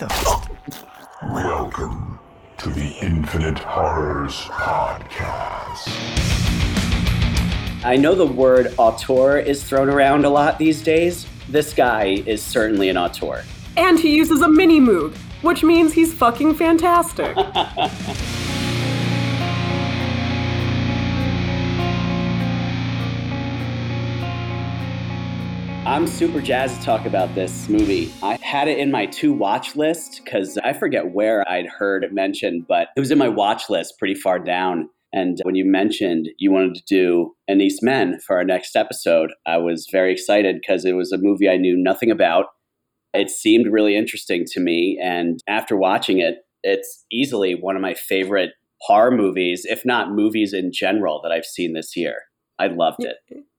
the f- Welcome to the Infinite Horrors Podcast. I know the word auteur is thrown around a lot these days. This guy is certainly an auteur. And he uses a Minimoog, which means he's fucking fantastic. I'm super jazzed to talk about this movie. I had it in my to watch list because I forget where I'd heard it mentioned, but it was in my watch list pretty far down. And when you mentioned you wanted to do Anais Men for our next episode, I was very excited because it was a movie I knew nothing about. It seemed really interesting to me. And after watching it, it's easily one of my favorite horror movies, if not movies in general, that I've seen this year. I loved it.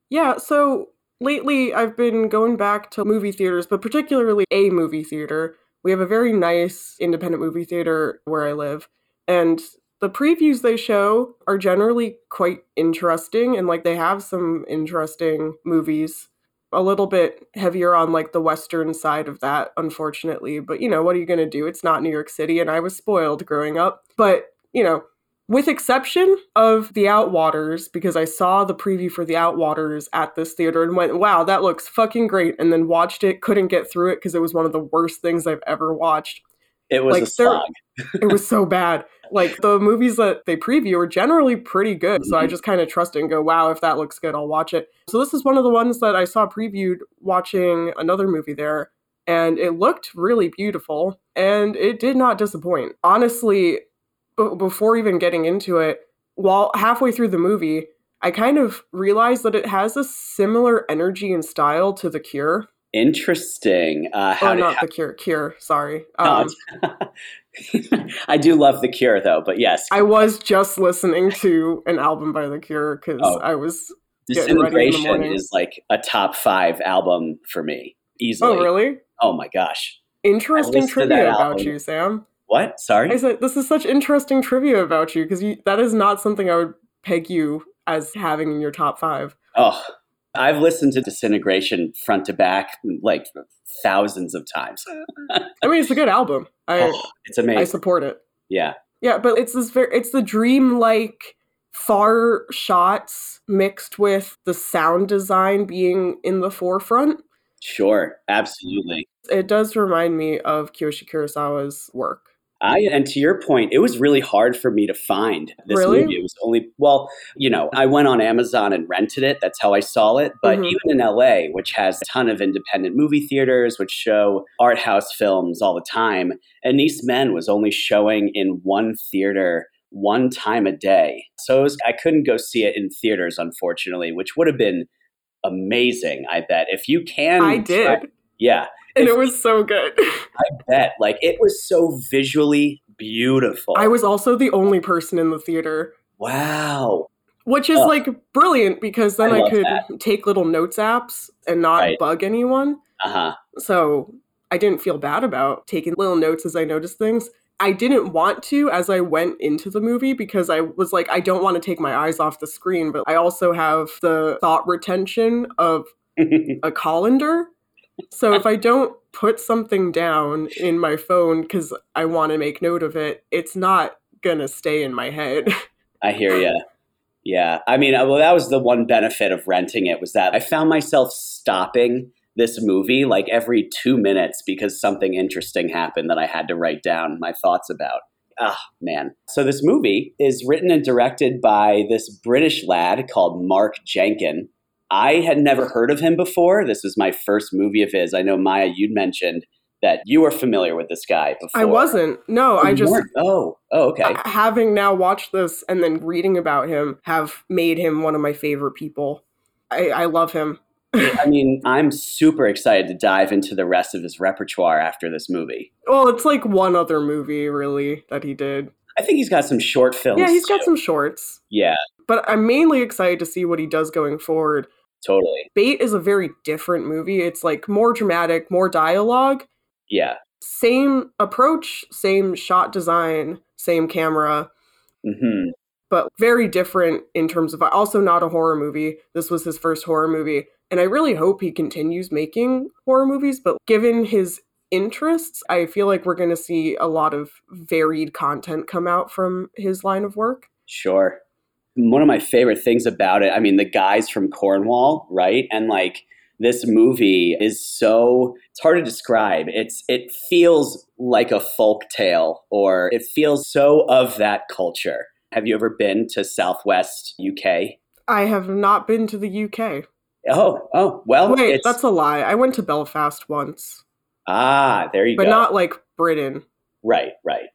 yeah, so lately I've been going back to movie theaters, but particularly a movie theater. We have a very nice independent movie theater where I live. And the previews they show are generally quite interesting and like they have some interesting movies a little bit heavier on like the western side of that unfortunately but you know what are you going to do it's not new york city and i was spoiled growing up but you know with exception of the outwaters because i saw the preview for the outwaters at this theater and went wow that looks fucking great and then watched it couldn't get through it because it was one of the worst things i've ever watched It was Like, a slog. it was so bad. Like the movies that they preview are generally pretty good. So I mm-hmm. just kind of trust it and go, wow, if that looks good, I'll watch it. So this is one of the ones that I saw previewed watching another movie there. And it looked really beautiful and it did not disappoint. Honestly, b- before even getting into it, while halfway through the movie, I kind of realized that it has a similar energy and style to The Cure. Interesting. Uh, how Oh, not how- The Cure, Cure, sorry. Um, I do love The Cure, though, but yes, I was just listening to an album by The Cure because Oh. I was. getting ready in the Disintegration is like a top five album for me, easily. Oh, really? Oh my gosh. Interesting trivia about you, Sam. What? Sorry? I said this is such interesting trivia about you because that is not something I would peg you as having in your top five. Oh, I've listened to Disintegration front to back like thousands of times. I mean, it's a good album. I Oh, it's amazing. I support it. yeah. Yeah, but it's this very it's the dream-like far shots mixed with the sound design being in the forefront. Sure. Absolutely. It does remind me of Kiyoshi Kurosawa's work. I and to your point, it was really hard for me to find this Really? movie. It was only well, you know, I went on Amazon and rented it. That's how I saw it. But Mhm. even in LA, which has a ton of independent movie theaters, which show art house films all the time, Anais Men was only showing in one theater one time a day. So it was, I couldn't go see it in theaters, unfortunately, which would have been amazing. I bet if you can. I did. try- yeah, And it was so good. I bet. Like it was so visually beautiful. I was also the only person in the theater, wow. which is Oh. like brilliant because then I I, could that. take little notes apps and not Right. bug anyone. Uh huh. So I didn't feel bad about taking little notes as I noticed things. I didn't want to as I went into the movie because I was like, I don't want to take my eyes off the screen, but I also have the thought retention of a colander. So if I don't put something down in my phone because I want to make note of it, it's not gonna stay in my head. I hear you. Yeah. I mean, uh, well, that was the one benefit of renting it was that I found myself stopping this movie like every two minutes because something interesting happened that I had to write down my thoughts about. Ah, man. So this movie is written and directed by this British lad called Mark Jenkin. I had never heard of him before. This was my first movie of his. I know Maya, you'd mentioned that you were familiar with this guy before. I wasn't. No, Oh, I just weren't? Oh, oh, okay. having now watched this and then reading about him have made him one of my favorite people. I, I love him. I mean, I'm super excited to dive into the rest of his repertoire after this movie. Well, it's like one other movie really that he did. I think he's got some short films. Yeah, he's got too. some shorts. Yeah, But I'm mainly excited to see what he does going forward. Totally. Bait is a very different movie. It's like more dramatic, more dialogue, Yeah. same approach, same shot design, same camera, hmm but very different in terms of also not a horror movie. This was his first horror movie. And I really hope he continues making horror movies, but given his interests. I feel like we're going to see a lot of varied content come out from his line of work. Sure. One of my favorite things about it, I mean, the guys from Cornwall, right? And like this movie is so it's hard to describe. It's it feels like a folk tale or it feels so of that culture. Have you ever been to Southwest UK? I have not been to the UK. Oh, oh, well. Wait, that's a lie. I went to Belfast once. Ah, there you but go. But not like Britain. Right, right.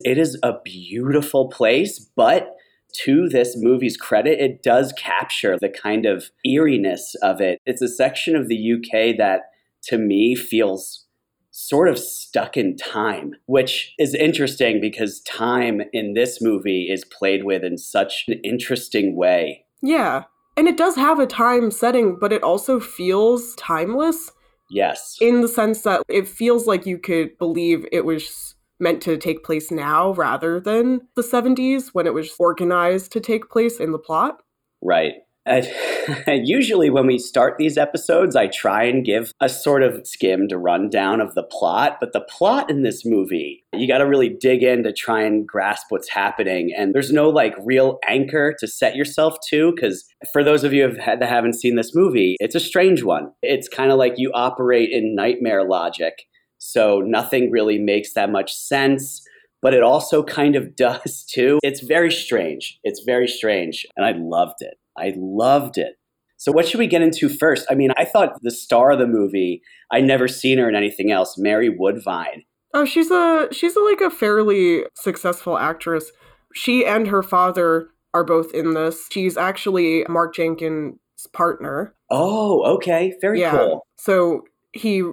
It is a beautiful place, but to this movie's credit, it does capture the kind of eeriness of it. It's a section of the UK that to me feels sort of stuck in time, which is interesting because time in this movie is played with in such an interesting way. Yeah. And it does have a time setting, but it also feels timeless. Yes. In the sense that it feels like you could believe it was meant to take place now rather than the 70s when it was organized to take place in the plot. Right. usually, when we start these episodes, I try and give a sort of skimmed rundown of the plot. But the plot in this movie, you got to really dig in to try and grasp what's happening. And there's no like real anchor to set yourself to. Because for those of you that haven't seen this movie, it's a strange one. It's kind of like you operate in nightmare logic. So nothing really makes that much sense but it also kind of does too. It's very strange. It's very strange. And I loved it. I loved it. So, what should we get into first? I mean, I thought the star of the movie, I never seen her in anything else, Mary Woodvine. Oh, she's a she's a, like a fairly successful actress. She and her father are both in this. She's actually Mark Jenkins' partner. Oh, okay, very yeah. cool. So he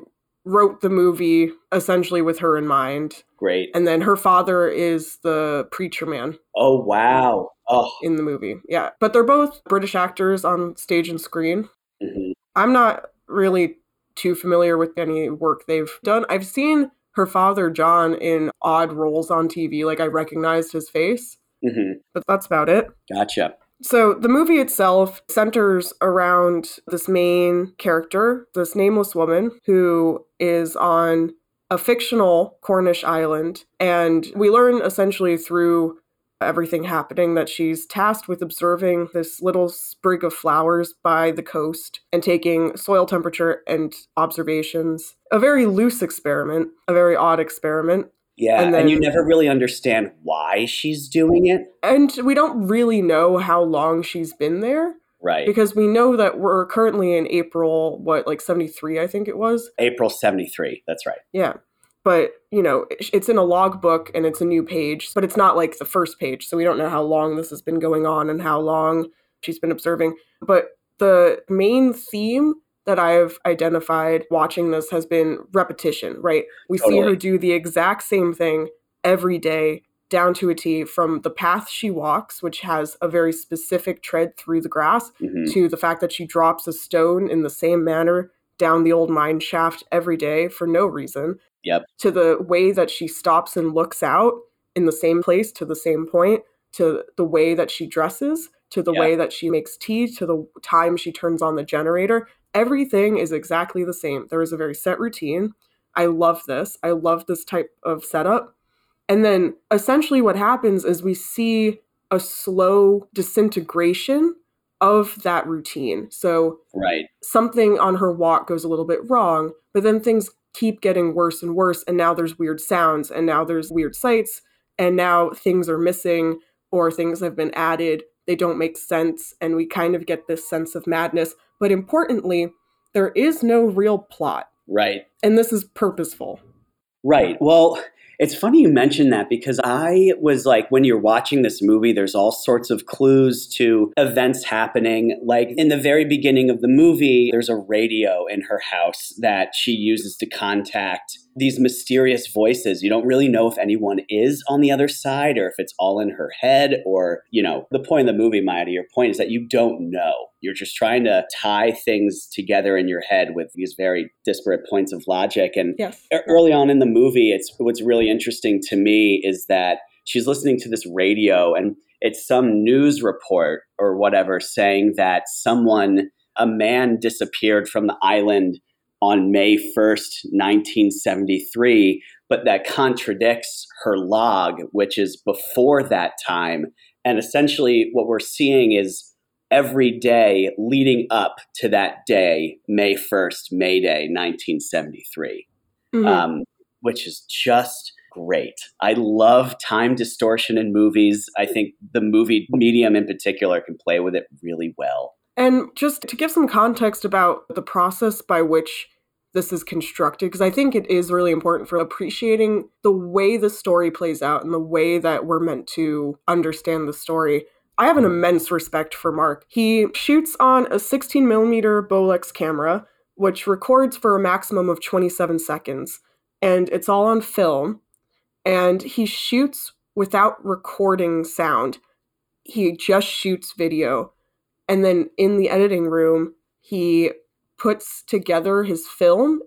wrote the movie essentially with her in mind. Great. And then her father is the preacher man. Oh wow. Oh. In the movie. Yeah. But they're both British actors on stage and screen. Mm-hmm. I'm not really too familiar with any work they've done. I've seen her father John in odd roles on TV like I recognized his face. Mm-hmm. But that's about it. Gotcha. So the movie itself centers around this main character, this nameless woman who is on a fictional Cornish island. And we learn essentially through everything happening that she's tasked with observing this little sprig of flowers by the coast and taking soil temperature and observations. A very loose experiment, a very odd experiment. Yeah, and, then, and, you never really understand why she's doing it. And we don't really know how long she's been there. Right. Because we know that we're currently in April, what, like 73, I think it was? April 73. That's right. Yeah. But, you know, it's in a logbook and it's a new page, but it's not like the first page. So we don't know how long this has been going on and how long she's been observing. But the main theme that I've identified watching this has been repetition, right? We totally. see her do the exact same thing every day down to a T from the path she walks, which has a very specific tread through the grass, mm-hmm. to the fact that she drops a stone in the same manner down the old mine shaft every day for no reason. Yep. To the way that she stops and looks out in the same place to the same point, to the way that she dresses, to the yep. way that she makes tea, to the time she turns on the generator. Everything is exactly the same. There is a very set routine. I love this. I love this type of setup. And then essentially what happens is we see a slow disintegration of that routine. So right. something on her walk goes a little bit wrong, but then things keep getting worse and worse and now there's weird sounds and now there's weird sights and now things are missing or things have been added they don't make sense and we kind of get this sense of madness but importantly, there is no real plot. Right. And this is purposeful. Right. Well, it's funny you mentioned that because I was like, when you're watching this movie, there's all sorts of clues to events happening. Like in the very beginning of the movie, there's a radio in her house that she uses to contact these mysterious voices. You don't really know if anyone is on the other side or if it's all in her head or, you know, the point of the movie, Maya, to your point, is that you don't know. You're just trying to tie things together in your head with these very disparate points of logic. And yes. early on in the movie, it's what's really interesting to me is that she's listening to this radio and it's some news report or whatever saying that someone, a man disappeared from the island on May 1st, 1973, but that contradicts her log, which is before that time. And essentially, what we're seeing is every day leading up to that day, May 1st, May Day, 1973, Mhm. um, which is just great. I love time distortion in movies. I think the movie medium in particular can play with it really well. And just to give some context about the process by which this is constructed, because I think it is really important for appreciating the way the story plays out and the way that we're meant to understand the story. I have an immense respect for Mark. He shoots on a 16 millimeter Bolex camera, which records for a maximum of 27 seconds, and it's all on film. And he shoots without recording sound. He just shoots video. And then in the editing room, he puts together his film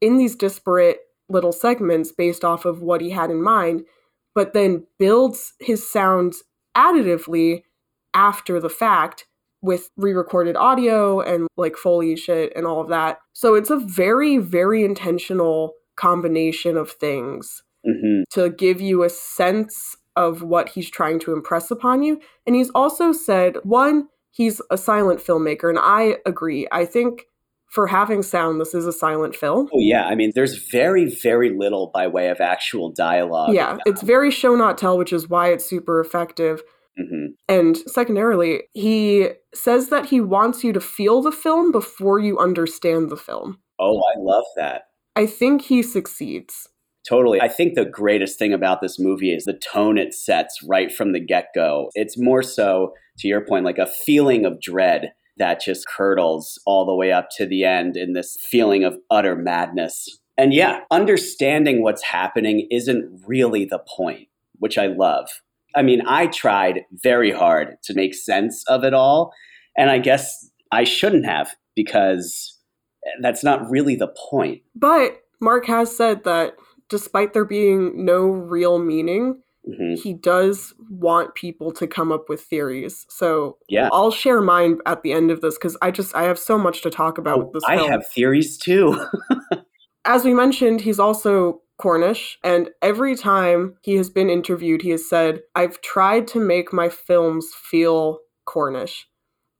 in these disparate little segments based off of what he had in mind, but then builds his sounds additively after the fact with re-recorded audio and like foley shit and all of that. So it's a very very intentional combination of things hmm to give you a sense of what he's trying to impress upon you. And he's also said, one, he's a silent filmmaker, and I agree. I think for having sound, this is a silent film. Oh, yeah. I mean, there's very, very little by way of actual dialogue. Yeah, it's very show not tell, which is why it's super effective. hmm And secondarily, he says that he wants you to feel the film before you understand the film. Oh, I love that. I think he succeeds. Totally. I think the greatest thing about this movie is the tone it sets right from the get go. It's more so, to your point, like a feeling of dread that just curdles all the way up to the end in this feeling of utter madness. And yeah, understanding what's happening isn't really the point, which I love. I mean, I tried very hard to make sense of it all. And I guess I shouldn't have because that's not really the point. But Mark has said that despite there being no real meaning, hmm he does want people to come up with theories. So Yeah. I'll share mine at the end of this because I just I have so much to talk about Oh, with this I film. have theories too. As we mentioned, he's also Cornish, and every time he has been interviewed, he has said, I've tried to make my films feel Cornish.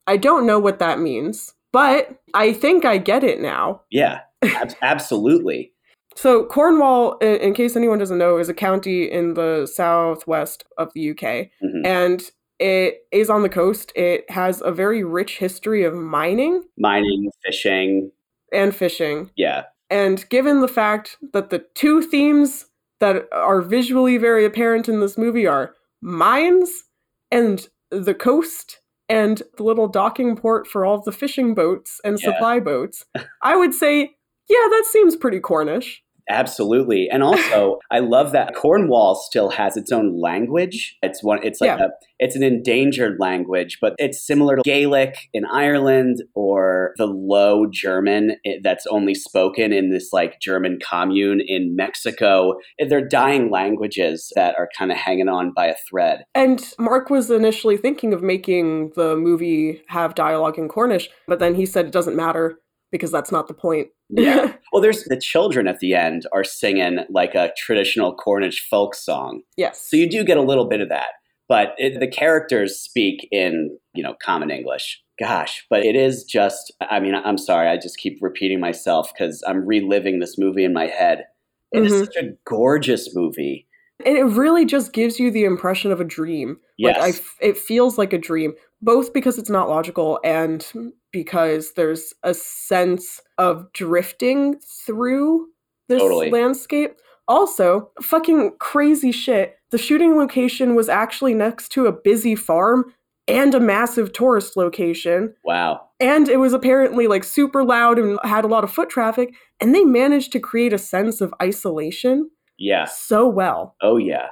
I don't know what that means, but I think I get it now. yeah, ab- absolutely. So, Cornwall, i- in case anyone doesn't know, is a county in the southwest of the UK, Mhm. and it is on the coast. It has a very rich history of mining Mining, fishing. and fishing. Yeah. And given the fact that the two themes that are visually very apparent in this movie are mines and the coast and the little docking port for all the fishing boats and Yeah. supply boats, I would say, yeah, that seems pretty Cornish. Absolutely. And also, I love that Cornwall still has its own language. It's one it's like Yeah. a it's an endangered language, but it's similar to Gaelic in Ireland or the low German that's only spoken in this like German commune in Mexico. They're dying languages that are kind of hanging on by a thread. And Mark was initially thinking of making the movie have dialogue in Cornish, but then he said it doesn't matter because that's not the point. Yeah. Well, there's the children at the end are singing like a traditional Cornish folk song. yes. So you do get a little bit of that, but it, the characters speak in you know common English. Gosh, but it is just. I mean, I'm sorry. I just keep repeating myself because I'm reliving this movie in my head. It is Mhm. such a gorgeous movie. and it really just gives you the impression of a dream. Yes. Like I f- it feels like a dream, both because it's not logical and because there's a sense of drifting through this Totally. landscape. Also, fucking crazy shit. The shooting location was actually next to a busy farm and a massive tourist location. wow. And it was apparently like super loud and had a lot of foot traffic. And they managed to create a sense of isolation Yeah. so well Oh yeah.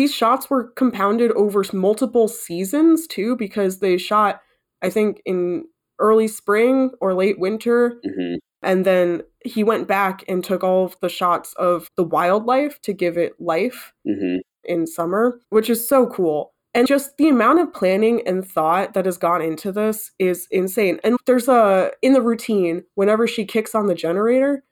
These shots were compounded over multiple seasons too because they shot i think in early spring or late winter. Hmm and then he went back and took all of the shots of the wildlife to give it life hmm in summer which is so cool. And just the amount of planning and thought that has gone into this is insane. And there's a, in the routine, whenever she kicks on the generator,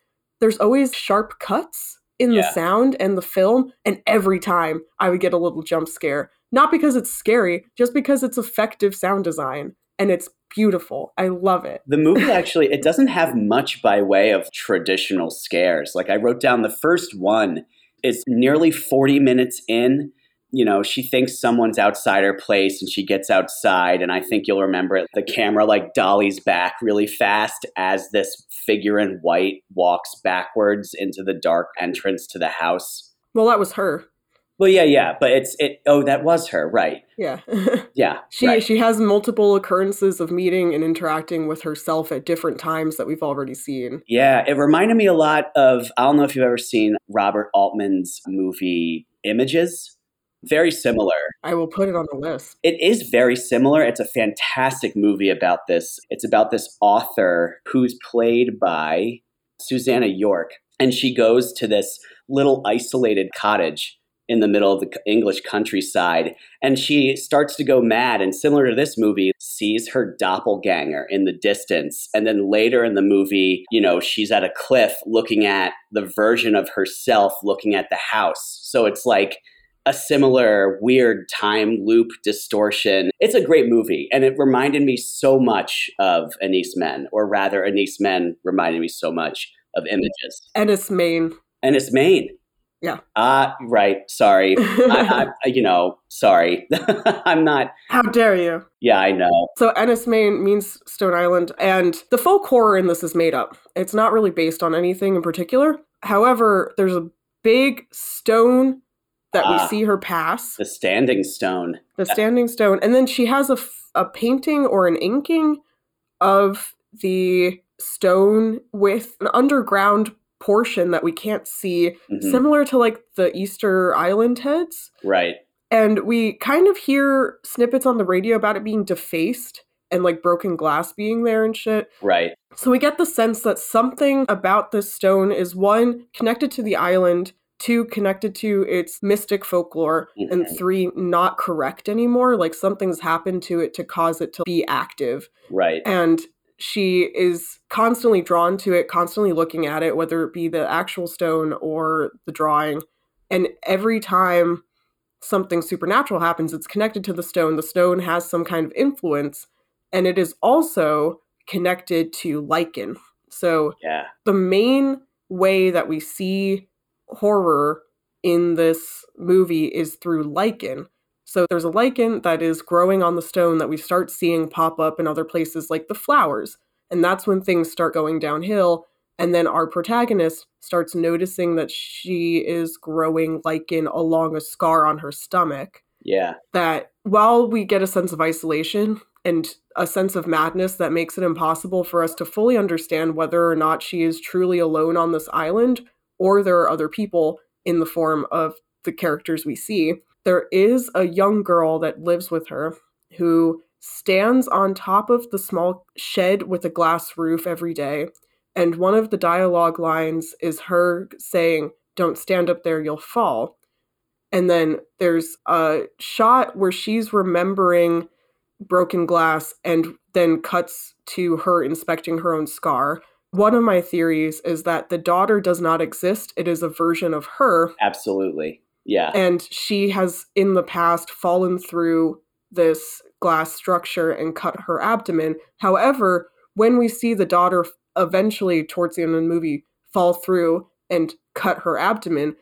there's always sharp cuts in Yeah. the sound and the film. And every time I would get a little jump scare. Not because it's scary, just because it's effective sound design. And it's beautiful. I love it. The movie actually it doesn't have much by way of traditional scares. Like I wrote down the first one is nearly 40 minutes in. You know, she thinks someone's outside her place and she gets outside and I think you'll remember it. The camera like dollies back really fast as this figure in white walks backwards into the dark entrance to the house. Well, that was her. Well, yeah, yeah, but it's it oh, that was her, right. Yeah. Yeah. She right. she has multiple occurrences of meeting and interacting with herself at different times that we've already seen. Yeah, it reminded me a lot of I don't know if you've ever seen Robert Altman's movie Images. Very similar. I will put it on the list. It is very similar. It's a fantastic movie about this. It's about this author who's played by Susannah York, and she goes to this little isolated cottage in the middle of the English countryside, and she starts to go mad. And similar to this movie, sees her doppelganger in the distance, and then later in the movie, you know, she's at a cliff looking at the version of herself looking at the house. So it's like a similar weird time loop distortion. It's a great movie, and it reminded me so much of Anise Men, or rather, Anise Men reminded me so much of Images. Enys Men. And it's Maine. Yeah. Ah, right. Sorry. I, I, you know, sorry. I'm not. How dare you? Yeah, I know. So Enys Men means Stone Island, and the folk horror in this is made up. It's not really based on anything in particular. However, there's a big stone that Ah. we see her pass, The Standing Stone. the standing stone, and then she has a, f- a painting or an inking of the stone with an underground portion that we can't see, Mhm. similar to like the Easter Island heads. Right. And we kind of hear snippets on the radio about it being defaced and like broken glass being there and shit. Right. So we get the sense that something about this stone is one, connected to the island, two, connected to its mystic folklore, and Mhm. three, not correct anymore. Like something's happened to it to cause it to be active. Right. And she is constantly drawn to it, constantly looking at it, whether it be the actual stone or the drawing. And every time something supernatural happens, it's connected to the stone. The stone has some kind of influence, and it is also connected to lichen. So Yeah. the main way that we see horror in this movie is through lichen. So there's a lichen that is growing on the stone that we start seeing pop up in other places like the flowers. And that's when things start going downhill. And then our protagonist starts noticing that she is growing lichen along a scar on her stomach. Yeah. That while we get a sense of isolation and a sense of madness that makes it impossible for us to fully understand whether or not she is truly alone on this island or there are other people in the form of the characters we see, there is a young girl that lives with her who stands on top of the small shed with a glass roof every day. And one of the dialogue lines is her saying, Don't stand up there, you'll fall. And then there's a shot where she's remembering broken glass and then cuts to her inspecting her own scar. One of my theories is that the daughter does not exist, it is a version of her Absolutely. Yeah. and she has in the past fallen through this glass structure and cut her abdomen. However, when we see the daughter eventually towards the end of the movie fall through and cut her abdomen,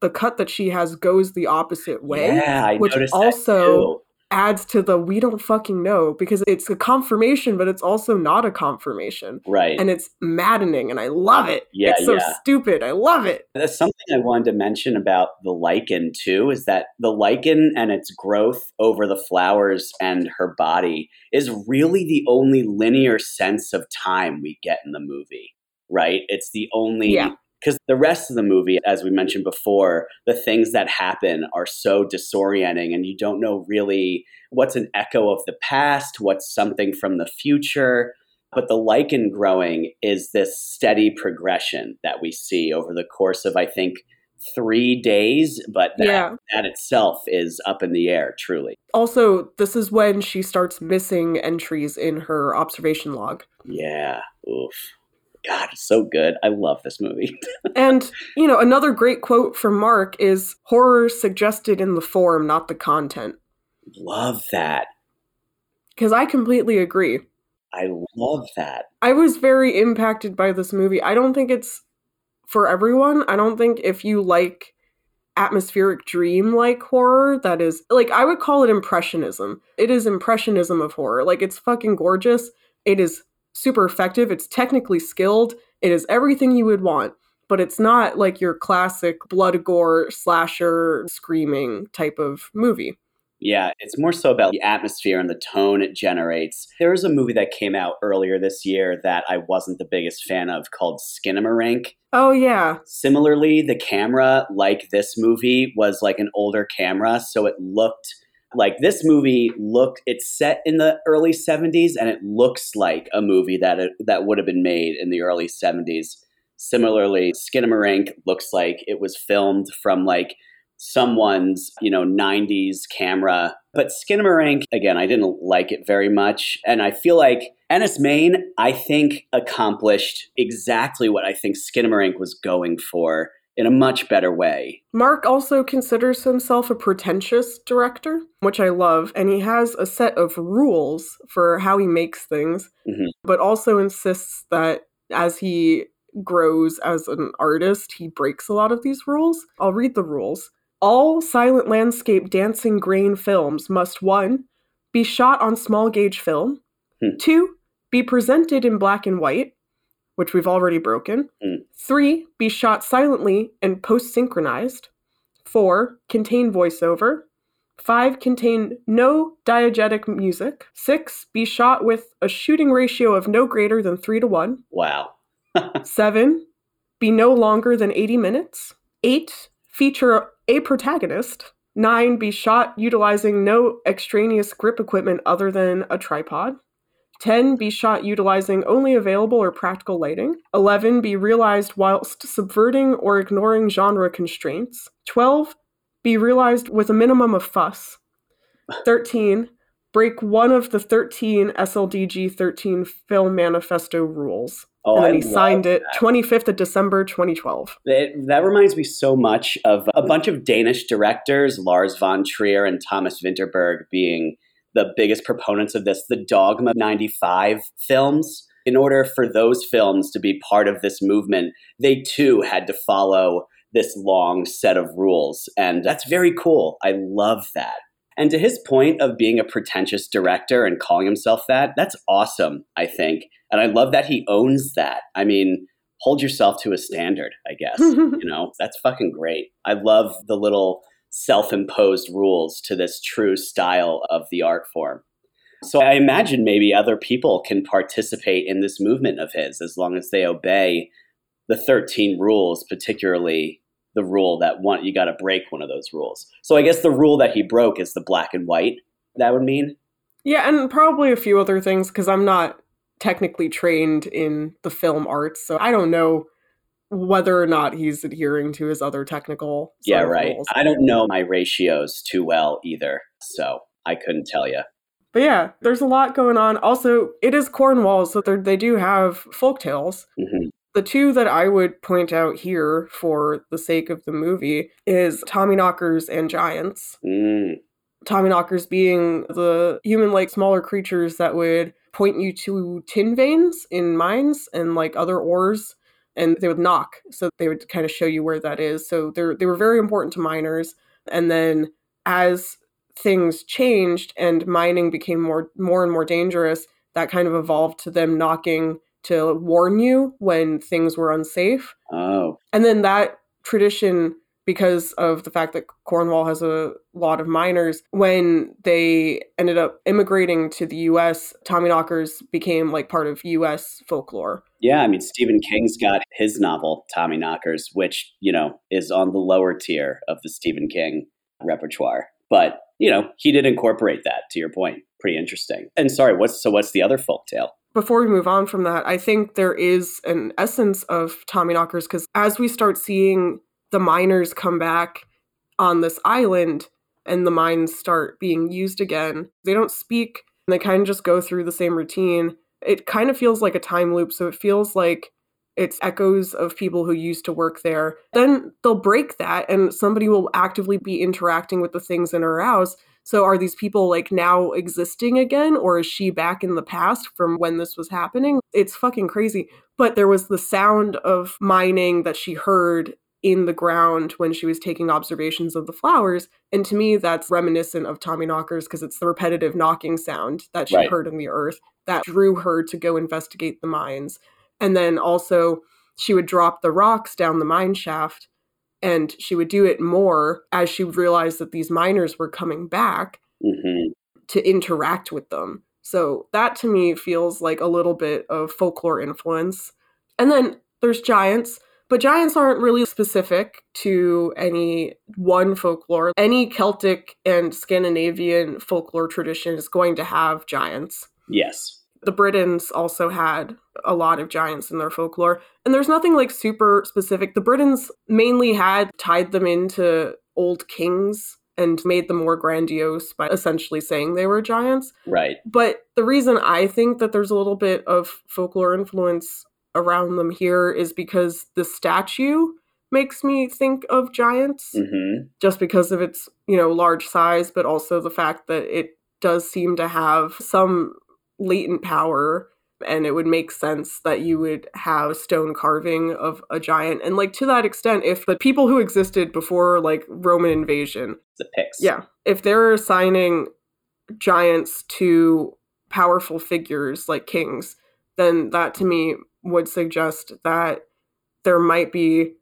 the cut that she has goes the opposite way, Yeah, I which noticed that also. Adds to the we don't fucking know because it's a confirmation, but it's also not a confirmation. Right. And it's maddening and I love it. Yeah, it's so yeah. stupid. I love it. That's something I wanted to mention about the lichen too is that the lichen and its growth over the flowers and her body is really the only linear sense of time we get in the movie, right? It's the only Yeah. Because the rest of the movie, as we mentioned before, the things that happen are so disorienting and you don't know really what's an echo of the past, what's something from the future. But the lichen growing is this steady progression that we see over the course of, I think, three days, but that, Yeah. that itself is up in the air, truly. Also, this is when she starts missing entries in her observation log. Yeah. Oof. God, it's so good. I love this movie. And, you know, another great quote from Mark is horror suggested in the form, not the content. love that. Because I completely agree. I love that. I was very impacted by this movie. I don't think it's for everyone. I don't think if you like atmospheric dream like horror, that is like I would call it impressionism. It is impressionism of horror. Like it's fucking gorgeous. It is super effective. It's technically skilled. It is everything you would want. But it's not like your classic blood gore slasher screaming type of movie. Yeah, it's more so about the atmosphere and the tone it generates. There was a movie that came out earlier this year that I wasn't the biggest fan of called Skinamarink. Oh yeah. Similarly, the camera, like this movie, was like an older camera, so it looked like this movie looked it's set in the early 70s and it looks like a movie that it, that would have been made in the early 70s. Similarly, Skinamarink looks like it was filmed from like someone's, you know, 90s camera. But Skinamarink, again, I didn't like it very much. And I feel like Enys Men, I think, accomplished exactly what I think Skinamarink was going for in a much better way. Mark also considers himself a pretentious director, which I love, and he has a set of rules for how he makes things, Mhm. but also insists that as he grows as an artist, he breaks a lot of these rules. I'll read the rules. All silent landscape dancing grain films must 1. be shot on small gauge film, Hmm. 2. be presented in black and white, which we've already broken. Hmm. Three, be shot silently and post synchronized. Four, contain voiceover. Five, contain no diegetic music. Six, be shot with a shooting ratio of no greater than three to one. Wow. Seven, be no longer than 80 minutes. Eight, feature a protagonist. Nine, be shot utilizing no extraneous grip equipment other than a tripod. 10. Be shot utilizing only available or practical lighting. 11. Be realized whilst subverting or ignoring genre constraints. 12. Be realized with a minimum of fuss. 13. Break one of the 13 SLDG 13 Film Manifesto rules. Oh, and then he signed it that. 25th of December 2012. It, that reminds me so much of a bunch of Danish directors, Lars von Trier and Thomas Vinterberg being the biggest proponents of this, the Dogma 95 films. In order for those films to be part of this movement, they too had to follow this long set of rules. And that's very cool. I love that. And to his point of being a pretentious director and calling himself that, that's awesome, I think. And I love that he owns that. I mean, hold yourself to a standard, I guess. you know, that's fucking great. I love the little self imposed rules to this true style of the art form. So I imagine maybe other people can participate in this movement of his as long as they obey the 13 rules, particularly the rule that one you got to break one of those rules. So I guess the rule that he broke is the black and white. That would mean Yeah, and probably a few other things because I'm not technically trained in the film arts, so I don't know whether or not he's adhering to his other technical. yeah, right. I don't know my ratios too well either, so I couldn't tell you. But yeah, there's a lot going on. Also, it is Cornwall, so they're- do have folk tales. hmm The two that I would point out here for the sake of the movie is Tommyknockers and Giants. Mm, Tommyknockers being the human like smaller creatures that would point you to tin veins in mines and like other ores and they would knock so they would kind of show you where that is. So they were very important to miners and then as things changed and mining became more more and more dangerous that kind of evolved to them knocking to warn you when things were unsafe. Oh, and then that tradition, because of the fact that Cornwall has a lot of miners, when they ended up immigrating to the US, Tommyknockers became like part of US folklore. yeah. I mean, Stephen King's got his novel Tommyknockers, which you know is on the lower tier of the Stephen King repertoire, but you know he did incorporate that. To your point, pretty interesting. And sorry, what's so? What's the other folktale? Before we move on from that, I think there is an essence of Tommyknockers because as we start seeing the miners come back on this island and the mines start being used again. They don't speak, and they kind of just go through the same routine. It kind of feels like a time loop, so it feels like it's echoes of people who used to work there. Then they'll break that and somebody will actively be interacting with the things in her house. So are these people like now existing again or is she back in the past from when this was happening? It's fucking crazy. But there was the sound of mining that she heard in the ground when she was taking observations of the flowers. And to me, that's reminiscent of Tommyknockers because it's the repetitive knocking sound that she Right. heard in the earth that drew her to go investigate the mines. And then also, she would drop the rocks down the mine shaft and she would do it more as she realized that these miners were coming back hmm to interact with them. So that to me feels like a little bit of folklore influence. And then there's giants, but giants aren't really specific to any one folklore. Any Celtic and Scandinavian folklore tradition is going to have giants. Yes. The Britons also had a lot of giants in their folklore. And there's nothing like super specific. The Britons mainly had tied them into old kings and made them more grandiose by essentially saying they were giants. Right. But the reason I think that there's a little bit of folklore influence around them here is because the statue makes me think of giants hmm just because of its, you know, large size, but also the fact that it does seem to have some latent power and it would make sense that you would have stone carving of a giant. And like to that extent if the people who existed before like roman invasion The Picts. yeah. If they're assigning giants to powerful figures like kings then that to me would suggest that there might be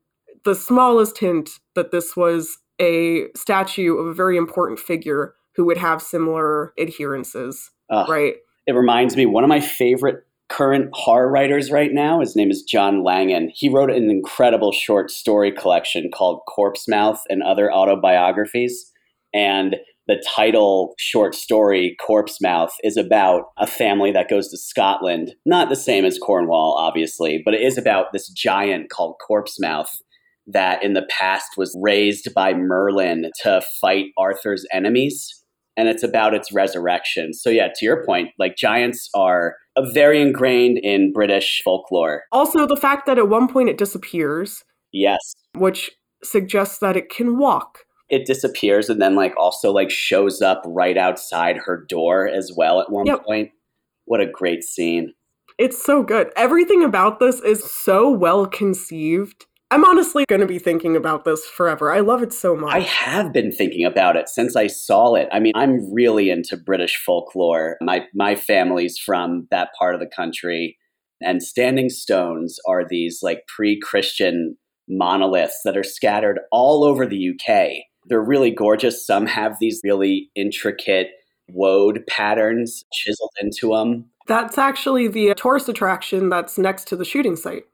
the smallest hint that this was a statue of a very important figure who would have similar adherences right It reminds me, one of my favorite current horror writers right now, his name is John Langan. He wrote an incredible short story collection called Corpsemouth and Other Autobiographies. And the title short story, Corpsemouth, is about a family that goes to Scotland. Not the same as Cornwall, obviously, but it is about this giant called Corpsemouth that in the past was raised by Merlin to fight Arthur's enemies and it's about its resurrection. So yeah, to your point, like giants are very ingrained in British folklore. also the fact that at one point it disappears Yes, which suggests that it can walk it disappears and then like also like shows up right outside her door as well at one Yep. point. What a great scene. It's so good. Everything about this is so well conceived. I'm honestly going to be thinking about this forever. I love it so much. I have been thinking about it since I saw it. I mean, I'm really into British folklore. My my family's from that part of the country, and standing stones are these like pre-Christian monoliths that are scattered all over the UK. They're really gorgeous. Some have these really intricate woad patterns chiseled into them. That's actually the tourist attraction that's next to the shooting site.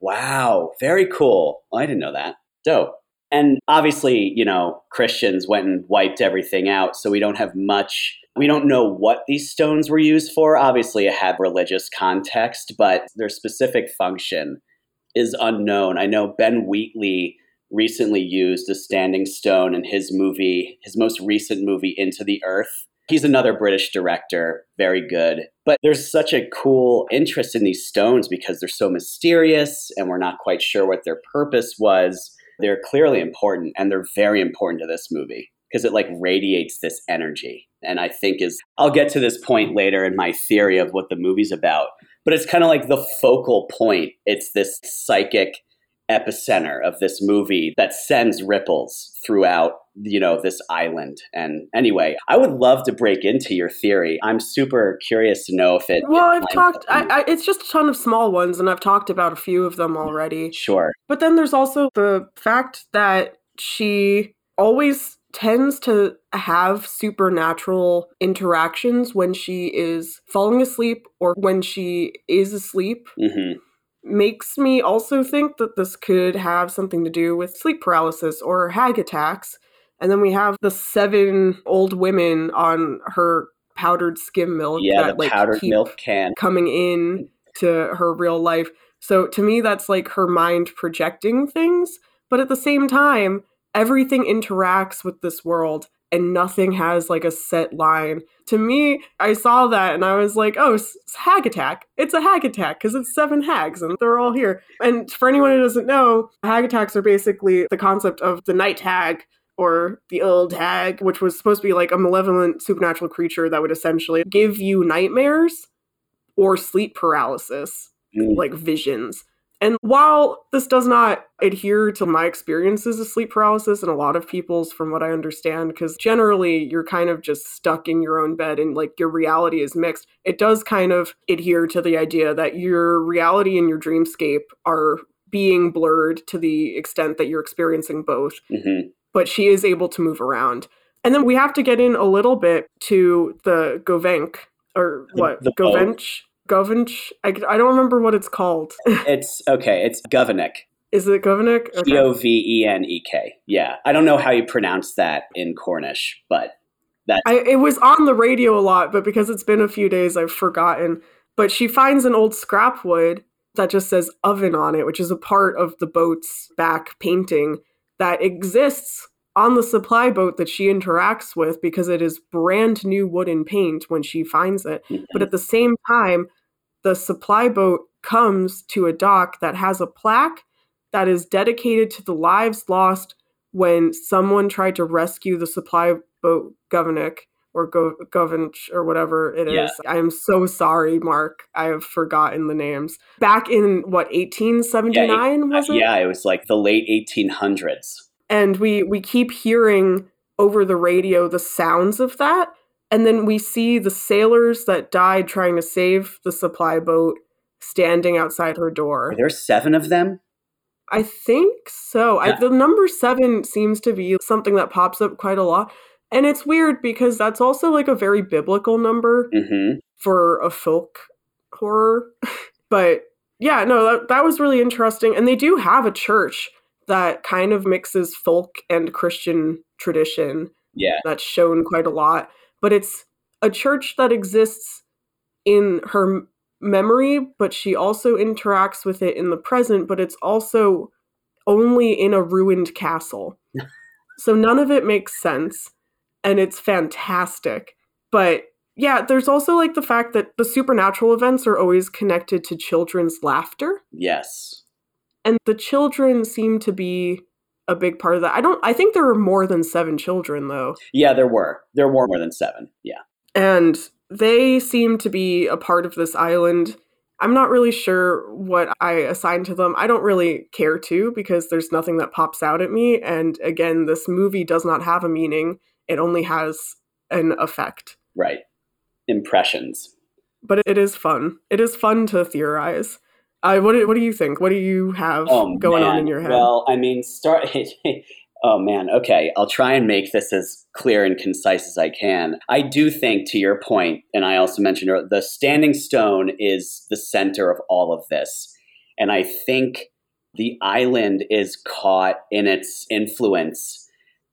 Wow, very cool. Well, I didn't know that. Dope. And obviously, you know, Christians went and wiped everything out, so we don't have much. We don't know what these stones were used for. Obviously, it had religious context, but their specific function is unknown. I know Ben Wheatley recently used a standing stone in his movie, his most recent movie, Into the Earth. He's another British director, very good. But there's such a cool interest in these stones because they're so mysterious and we're not quite sure what their purpose was. They're clearly important and they're very important to this movie because it like radiates this energy. And I think is I'll get to this point later in my theory of what the movie's about. But it's kind of like the focal point. It's this psychic epicenter of this movie that sends ripples throughout you know this island and anyway i would love to break into your theory i'm super curious to know if it Well, I've talked. I, I, it's just a ton of small ones, and I've talked about a few of them already. sure But then there's also the fact that she always tends to have supernatural interactions when she is falling asleep or when she is asleep. hmm Makes me also think that this could have something to do with sleep paralysis or hag attacks. And then we have the seven old women on her powdered skim milk yeah that the like powdered milk can coming in to her real life. So to me, that's like her mind projecting things. But at the same time, everything interacts with this world and nothing has like a set line. To me, I saw that and I was like, oh, it's hag attack. It's a hag attack because it's seven hags and they're all here. And for anyone who doesn't know, hag attacks are basically the concept of the night hag or the old hag, which was supposed to be like a malevolent supernatural creature that would essentially give you nightmares or sleep paralysis, Mm. like visions. And while this does not adhere to my experiences of sleep paralysis and a lot of people's, from what I understand, because generally you're kind of just stuck in your own bed and like your reality is mixed, it does kind of adhere to the idea that your reality and your dreamscape are being blurred to the extent that you're experiencing both hmm but she is able to move around. And then we have to get in a little bit to the Govenk, or The- what? the. Govench? Govench? I, I don't remember what it's called. It's okay. It's Govenek. is it Govenek? G O V E N E K. Yeah. I don't know how you pronounce that in Cornish, but I, it was on the radio a lot, but because it's been a few days, I've forgotten. But she finds an old scrap wood that just says oven on it, which is a part of the boat's back painting that exists on the supply boat that she interacts with because it is brand new wooden paint when she finds it. Mm-hmm. But at the same time, the supply boat comes to a dock that has a plaque that is dedicated to the lives lost when someone tried to rescue the supply boat Governick or Go- Govench or whatever it is. Yeah. I'm so sorry, Mark. I have forgotten the names. Back in what 1879 was it? yeah, it was like the late 1800s. and we we keep hearing over the radio the sounds of that and then we see the sailors that died trying to save the supply boat standing outside her door Are there seven of them? i think so I, the number seven seems to be something that pops up quite a lot and it's weird because that's also like a very biblical number hmm for a folk horror. but yeah, no, that, that was really interesting. And they do have a church that kind of mixes folk and Christian tradition Yeah. that's shown quite a lot. But it's a church that exists in her memory, but she also interacts with it in the present, but it's also only in a ruined castle. so none of it makes sense. And it's fantastic. But yeah, there's also like the fact that the supernatural events are always connected to children's laughter. Yes. And the children seem to be a big part of that. I don't I think there were more than 7 children though. Yeah, there were. There were more than seven. Yeah. and they seem to be a part of this island. I'm not really sure what I assign to them. I don't really care to because there's nothing that pops out at me. And again, this movie does not have a meaning, it only has an effect. Right. Impressions. But it is fun. It is fun to theorize. Uh, what, do- what do you think? What do you have Oh, going on in your head? Well, I mean, start. oh man. Okay, I'll try and make this as clear and concise as I can. I do think, to your point, and I also mentioned earlier, the standing stone is the center of all of this, and I think the island is caught in its influence.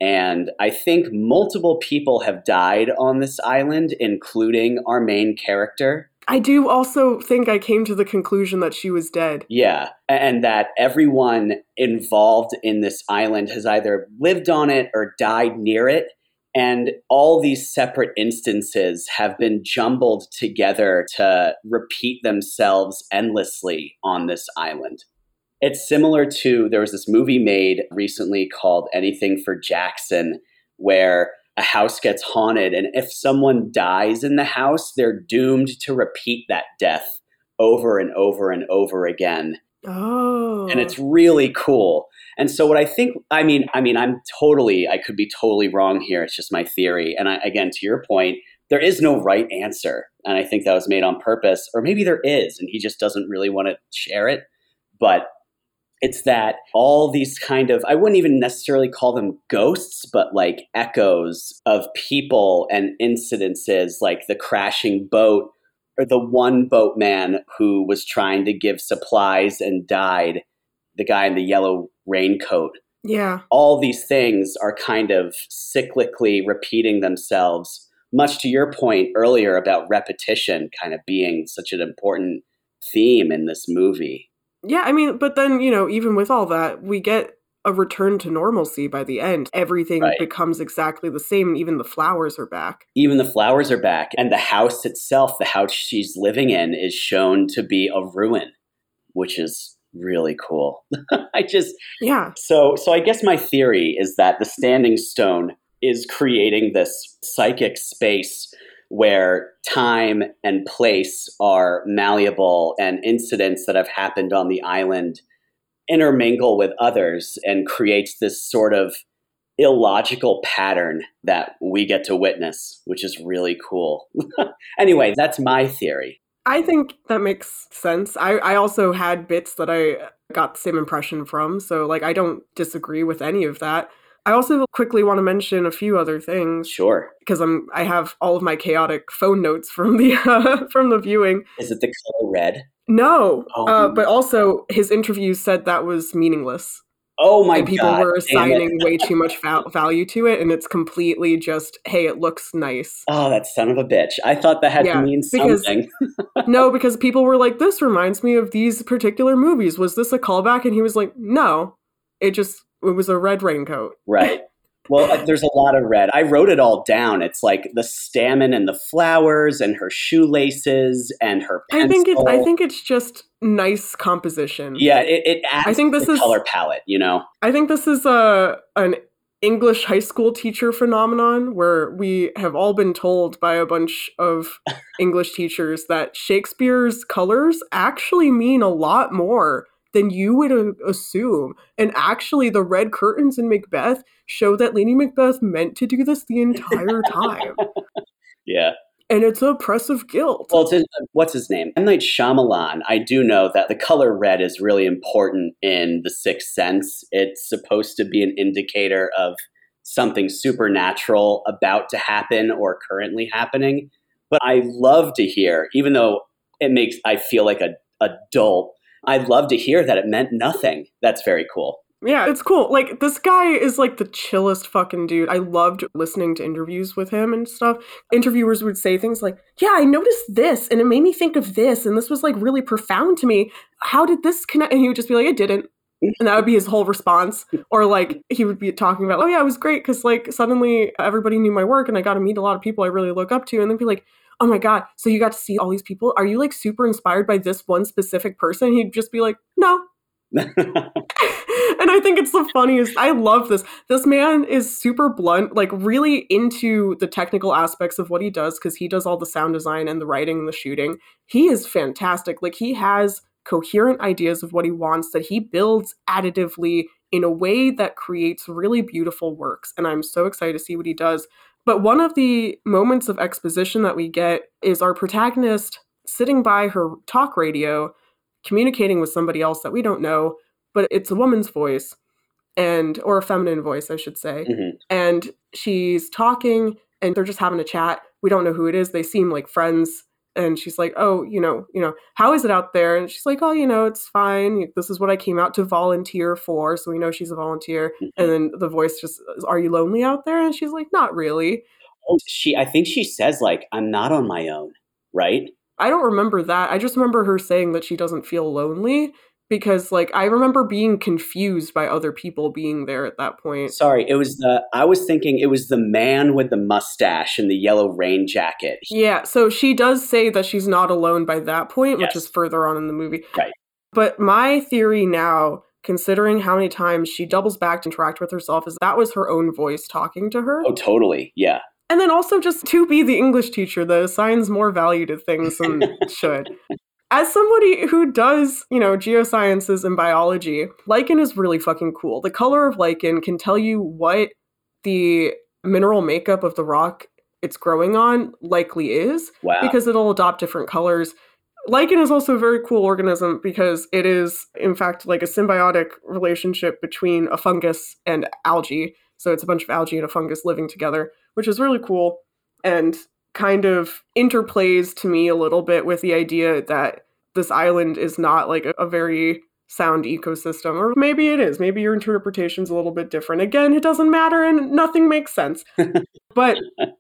And I think multiple people have died on this island, including our main character. I do also think I came to the conclusion that she was dead. Yeah, and that everyone involved in this island has either lived on it or died near it. And all these separate instances have been jumbled together to repeat themselves endlessly on this island. It's similar to there was this movie made recently called Anything for Jackson, where a house gets haunted, and if someone dies in the house, they're doomed to repeat that death over and over and over again. Oh. and it's oh. really cool. And so what i think i mean i mean i'm totally i could be totally wrong here it's just my theory. And I, again to your point there is no right answer. And i think that was made on purpose or maybe there is and he just doesn't really want to share it. But it's that all these kind of i wouldn't even necessarily call them ghosts but like echoes of people and incidences like the crashing boat or the one boatman who was trying to give supplies and died, the guy in the yellow raincoat. yeah. All these things are kind of cyclically repeating themselves, much to your point earlier about repetition kind of being such an important theme in this movie. Yeah, I mean, but then, you know, even with all that, we get a return to normalcy by the end. Everything Right. becomes exactly the same, and even the flowers are back. Even the flowers are back, and the house itself, the house she's living in, is shown to be a ruin, which is really cool. I just Yeah. so so I guess my theory is that the standing stone is creating this psychic space where time and place are malleable and incidents that have happened on the island intermingle with others and creates this sort of illogical pattern that we get to witness, which is really cool. anyway, that's my theory. I think that makes sense. I, I also had bits that I got the same impression from, so like I don't disagree with any of that. I also quickly want to mention a few other things Sure. because I'm I have all of my chaotic phone notes from the uh, from the viewing. Is it the color red? No, Oh. uh, but also his interview said that was meaningless. Oh my and people god. were assigning way too much val- value to it, and it's completely just, hey, it looks nice. Oh, that son of a bitch. I thought that had Yeah, to mean because- something. no, because people were like, this reminds me of these particular movies. Was this a callback? And he was like, no, it just it was a red raincoat. Right. Well, uh, there's a lot of red. I wrote it all down. It's like the stamen and the flowers and her shoelaces and her pencil. I think it's I think it's just nice composition. yeah, it, it adds I think this the is- color palette. You know, I think this is a an English high school teacher phenomenon where we have all been told by a bunch of English teachers that Shakespeare's colors actually mean a lot more than you would uh, assume. And actually, the red curtains in Macbeth show that Lady Macbeth meant to do this the entire time. yeah. and it's oppressive guilt. Well, in, what's his name? M Night Shyamalan. I do know that the color red is really important in The Sixth Sense. It's supposed to be an indicator of something supernatural about to happen or currently happening. But I love to hear, even though it makes I feel like a adult. I love to hear that it meant nothing. That's very cool. Yeah, it's cool. Like this guy is like the chillest fucking dude. I loved listening to interviews with him and stuff. Interviewers would say things like, "Yeah, I noticed this and it made me think of this and this was like really profound to me. How did this connect?" And he would just be like, "It didn't." And that would be his whole response. Or like he would be talking about, "Oh yeah, it was great cuz like suddenly everybody knew my work and I got to meet a lot of people I really look up to." And then be like, "Oh my god, so you got to see all these people? Are you like super inspired by this one specific person?" He'd just be like, "No." and I think it's the funniest. I love this. This man is super blunt, like really into the technical aspects of what he does because he does all the sound design and the writing and the shooting. He is fantastic. Like he has coherent ideas of what he wants that he builds additively in a way that creates really beautiful works. And I'm so excited to see what he does. But one of the moments of exposition that we get is our protagonist sitting by her talk radio communicating with somebody else that we don't know, but it's a woman's voice and or a feminine voice, I should say. Mhm. And she's talking and they're just having a chat. We don't know who it is. They seem like friends. And she's like, "Oh, you know, you know, how is it out there?" And she's like, "Oh, you know, it's fine. This is what I came out to volunteer for." So we know she's a volunteer. And mm-hmm. then the voice just, "Are you lonely out there?" And she's like, "Not really." Oh, she, I think she says like, "I'm not on my own," right? I don't remember that. I just remember her saying that she doesn't feel lonely because like I remember being confused by other people being there at that point. Sorry, it was the. I was thinking it was the man with the mustache and the yellow rain jacket. Yeah, so she does say that she's not alone by that point, which is further on in the movie. Right. But my theory now, considering how many times she doubles back to interact with herself, is that was her own voice talking to her. Oh, totally. Yeah. And then also just to be the English teacher that assigns more value to things than should. As somebody who does, you know, geosciences and biology, lichen is really fucking cool. The color of lichen can tell you what the mineral makeup of the rock it's growing on likely is Wow. because it'll adopt different colors. Lichen is also a very cool organism because it is, in fact, like a symbiotic relationship between a fungus and algae. So it's a bunch of algae and a fungus living together, which is really cool and kind of interplays to me a little bit with the idea that this island is not like a, a very sound ecosystem or maybe it is. Maybe your interpretation's a little bit different. Again it doesn't matter and nothing makes sense. But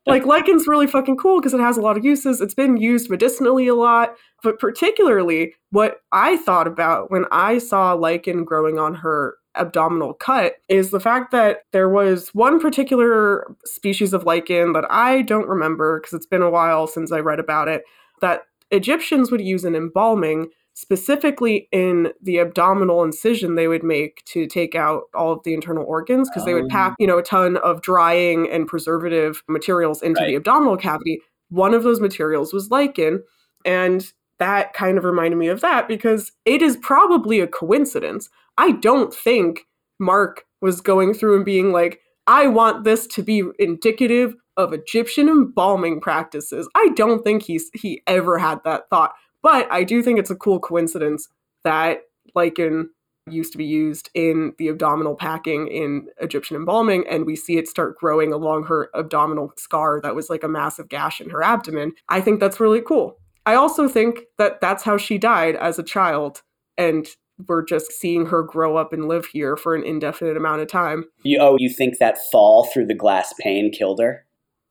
like lichen's really fucking cool because it has a lot of uses. It's been used medicinally a lot. But particularly what i thought about when i saw lichen growing on her abdominal cut is the fact that there was one particular species of lichen that I don't remember because it's been a while since I read about it that Egyptians would use in embalming specifically in the abdominal incision they would make to take out all of the internal organs because they would oh. pack, you know, a ton of drying and preservative materials into Right. the abdominal cavity. One of those materials was lichen and that kind of reminded me of that because it is probably a coincidence. I don't think Mark was going through and being like, I want this to be indicative of Egyptian embalming practices. I don't think he's he ever had that thought. But I do think it's a cool coincidence that lichen used to be used in the abdominal packing in Egyptian embalming, and we see it start growing along her abdominal scar that was like a massive gash in her abdomen. I think that's really cool. I also think that that's how she died as a child, and we're just seeing her grow up and live here for an indefinite amount of time. You, oh, you think that fall through the glass pane killed her?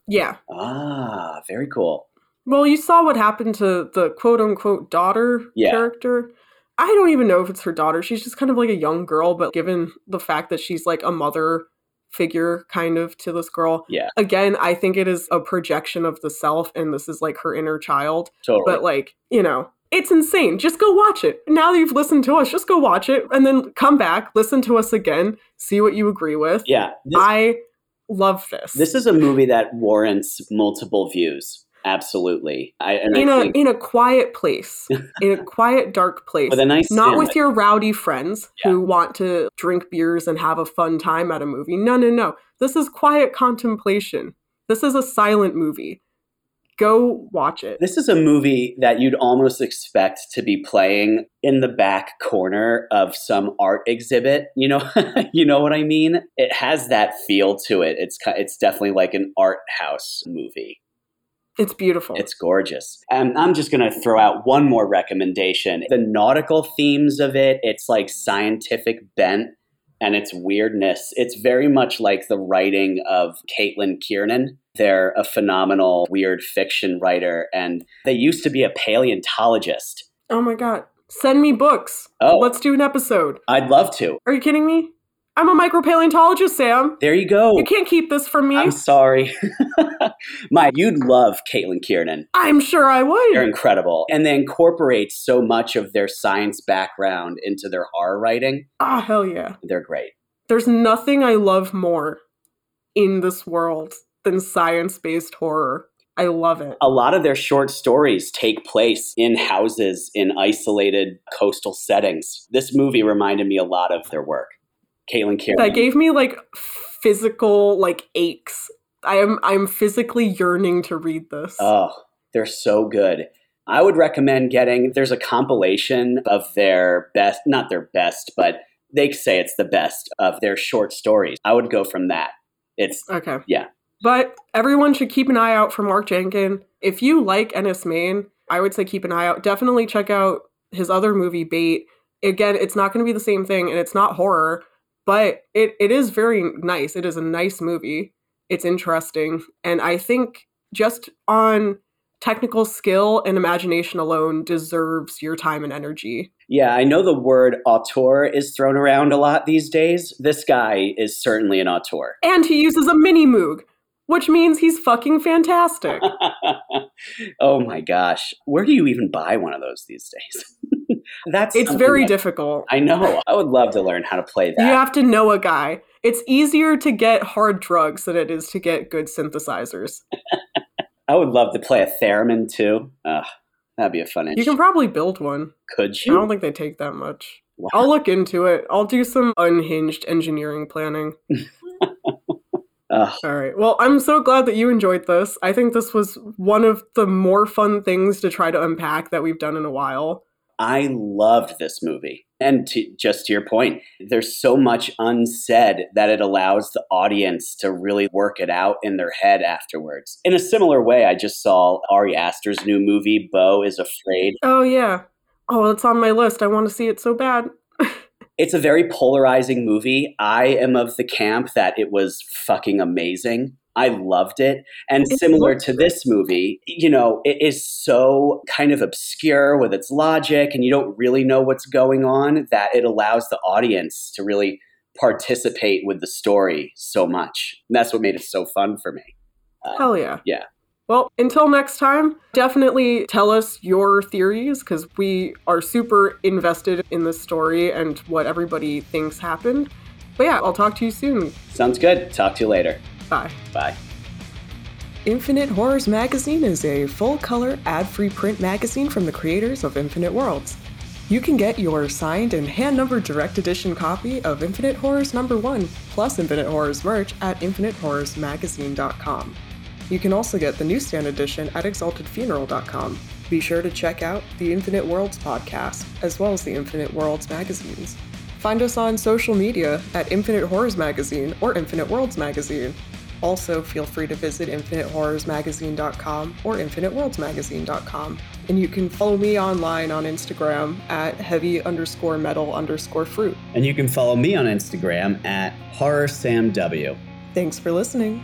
Yeah. Ah, very cool. Well, you saw what happened to the quote unquote daughter Yeah. character. I don't even know if it's her daughter. She's just kind of like a young girl, but given the fact that she's like a mother figure kind of to this girl, Yeah, again, I think it is a projection of the self and this is like her inner child. totally. But like, you know, it's insane. Just go watch it. Now that you've listened to us, just go watch it and then come back, listen to us again, see what you agree with. yeah, this, I love this. this is a movie that warrants multiple views. Absolutely. I, and in I a think in a quiet place, in a quiet dark place. with a nice not sandwich. with your rowdy friends Yeah. who want to drink beers and have a fun time at a movie. No, no, no. This is quiet contemplation. This is a silent movie. Go watch it. This is a movie that you'd almost expect to be playing in the back corner of some art exhibit. You know, you know what I mean. It has that feel to it. It's it's definitely like an art house movie. It's beautiful. It's gorgeous. And I'm just going to throw out one more recommendation. The nautical themes of it, it's like scientific bent and its weirdness. It's very much like the writing of Caitlin Kiernan. They're a phenomenal weird fiction writer, and they used to be a paleontologist. oh my god. Send me books. Oh. Let's do an episode. I'd love to. Are you kidding me? I'm a micropaleontologist, Sam. There you go. You can't keep this from me. I'm sorry. My, you'd love Caitlin Kiernan. I'm sure I would. They're incredible. And they incorporate so much of their science background into their horror writing. Ah, hell yeah. They're great. There's nothing I love more in this world than science based horror. I love it. A lot of their short stories take place in houses in isolated coastal settings. This movie reminded me a lot of their work. Caitlin Kiernan. That gave me like physical like aches. I am I'm physically yearning to read this. Oh, they're so good. I would recommend getting, there's a compilation of their best, not their best, but they say it's the best of their short stories. I would go from that. It's, okay. yeah. But everyone should keep an eye out for Mark Jenkin. If you like Enys Men, I would say keep an eye out. Definitely check out his other movie, Bait. Again, it's not going to be the same thing and it's not horror, but it, it is very nice. It is a nice movie. It's interesting. And I think just on technical skill and imagination alone deserves your time and energy. Yeah, I know the word auteur is thrown around a lot these days. This guy is certainly an auteur. And he uses a Minimoog, which means he's fucking fantastic. oh my gosh. Where do you even buy one of those these days? That's It's very that- difficult. I know. I would love to learn how to play that. You have to know a guy. It's easier to get hard drugs than it is to get good synthesizers. I would love to play a theremin too. Ugh, that'd be a fun You can probably build one. Could you? I don't think they take that much. Wow. I'll look into it. I'll do some unhinged engineering planning. Ugh, All right. Well, I'm so glad that you enjoyed this. I think this was one of the more fun things to try to unpack that we've done in a while. I loved this movie. And to, just to your point, there's so much unsaid that it allows the audience to really work it out in their head afterwards. In a similar way, I just saw Ari Aster's new movie, Beau is Afraid. Oh, yeah. Oh, it's on my list. I want to see it so bad. It's a very polarizing movie. I am of the camp that it was fucking amazing. I loved it. And It similar to this movie, you know, it is so kind of obscure with its logic and you don't really know what's going on that it allows the audience to really participate with the story so much. And that's what made it so fun for me. Uh, Hell yeah. Yeah. Well, until next time, definitely tell us your theories because we are super invested in the story and what everybody thinks happened. But yeah, I'll talk to you soon. Sounds good. Talk to you later. Bye. Bye. Infinite Horrors Magazine is a full color, ad free print magazine from the creators of Infinite Worlds. You can get your signed and hand numbered direct edition copy of Infinite Horrors number 1 plus Infinite Horrors merch at infinitehorrorsmagazine.com. You can also get the newsstand edition at exaltedfuneral.com. Be sure to check out the Infinite Worlds podcast, as well as the Infinite Worlds magazines. Find us on social media at Infinite Horrors Magazine or Infinite Worlds Magazine. Also, feel free to visit infinitehorrorsmagazine.com or infiniteworldsmagazine.com. And you can follow me online on Instagram at heavy underscore metal underscore fruit. And you can follow me on Instagram at horrorsamw. Thanks for listening.